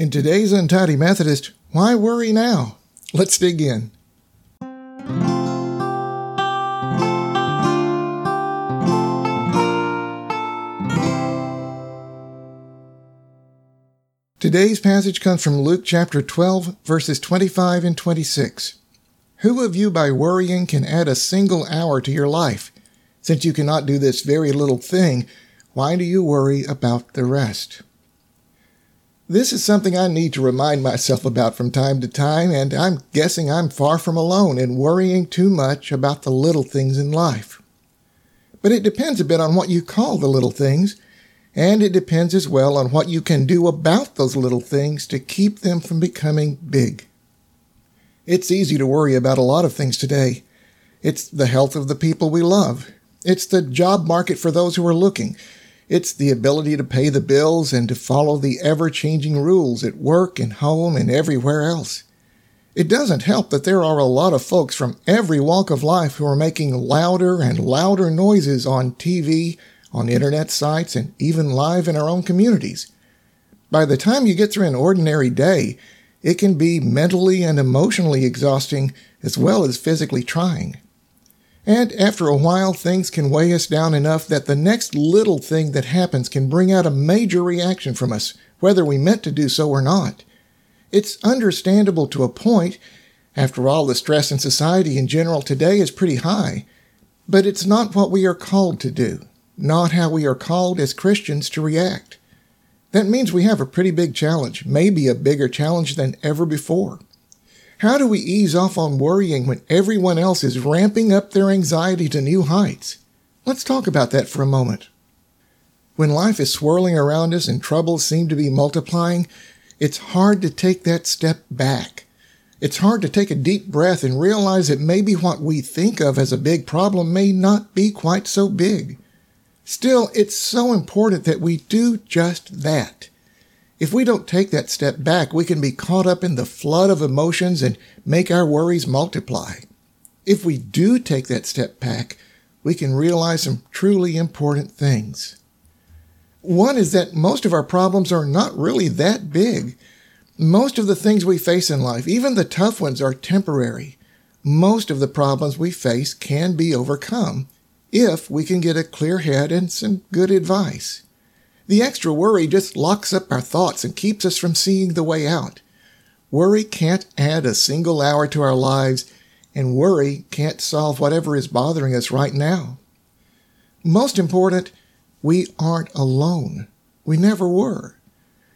In today's Untidy Methodist, why worry now? Let's dig in. Today's passage comes from Luke chapter 12, verses 25 and 26. Who of you by worrying can add a single hour to your life? Since you cannot do this very little thing, why do you worry about the rest? This is something I need to remind myself about from time to time, and I'm guessing I'm far from alone in worrying too much about the little things in life. But it depends a bit on what you call the little things and it depends as well on what you can do about those little things to keep them from becoming big. It's easy to worry about a lot of things today. It's the health of the people we love. It's the job market for those who are looking. It's the ability to pay the bills and to follow the ever changing rules at work and home and everywhere else. It doesn't help that there are a lot of folks from every walk of life who are making louder and louder noises on TV, on internet sites, and even live in our own communities. By the time you get through an ordinary day, it can be mentally and emotionally exhausting as well as physically trying. And after a while, things can weigh us down enough that the next little thing that happens can bring out a major reaction from us, whether we meant to do so or not. It's understandable to a point. After all, the stress in society in general today is pretty high. But it's not what we are called to do not how we are called as Christians to react. That means we have a pretty big challenge, maybe a bigger challenge than ever before. How do we ease off on worrying when everyone else is ramping up their anxiety to new heights? Let's talk about that for a moment. When life is swirling around us and troubles seem to be multiplying, it's hard to take that step back. It's hard to take a deep breath and realize that maybe what we think of as a big problem may not be quite so big. Still, it's so important that we do just that. If we don't take that step back, we can be caught up in the flood of emotions and make our worries multiply. If we do take that step back, we can realize some truly important things. One is that most of our problems are not really that big. Most of the things we face in life, even the tough ones, are temporary. Most of the problems we face can be overcome if we can get a clear head and some good advice. The extra worry just locks up our thoughts and keeps us from seeing the way out. Worry can't add a single hour to our lives, and worry can't solve whatever is bothering us right now. Most important, we aren't alone. We never were.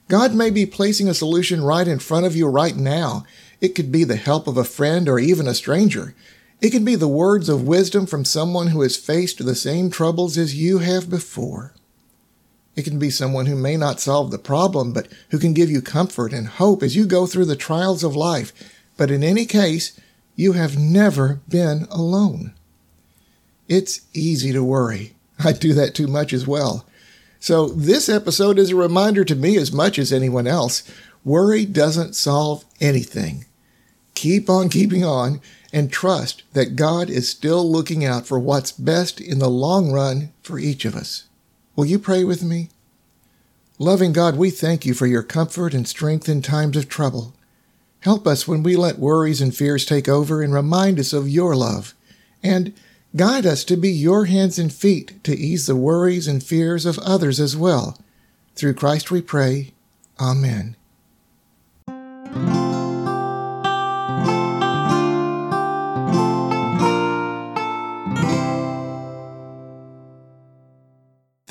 God may be placing a solution right in front of you right now. It could be the help of a friend or even a stranger. It could be the words of wisdom from someone who has faced the same troubles as you have before. It can be someone who may not solve the problem, but who can give you comfort and hope as you go through the trials of life. But in any case, you have never been alone. It's easy to worry. I do that too much as well. So this episode is a reminder to me as much as anyone else. Worry doesn't solve anything. Keep on keeping on and trust that God is still looking out for what's best in the long run for each of us. Will you pray with me? Loving God, we thank you for your comfort and strength in times of trouble. Help us when we let worries and fears take over and remind us of your love. And guide us to be your hands and feet to ease the worries and fears of others as well. Through Christ we pray. Amen.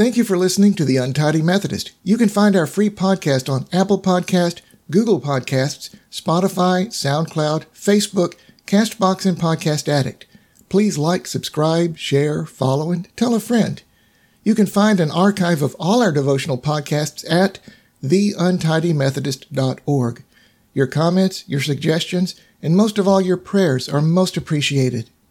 Thank you for listening to The Untidy Methodist. You can find our free podcast on Apple Podcast, Google Podcasts, Spotify, SoundCloud, Facebook, Castbox, and Podcast Addict. Please like, subscribe, share, follow, and tell a friend. You can find an archive of all our devotional podcasts at theuntidymethodist.org. Your comments, your suggestions, and most of all your prayers are most appreciated.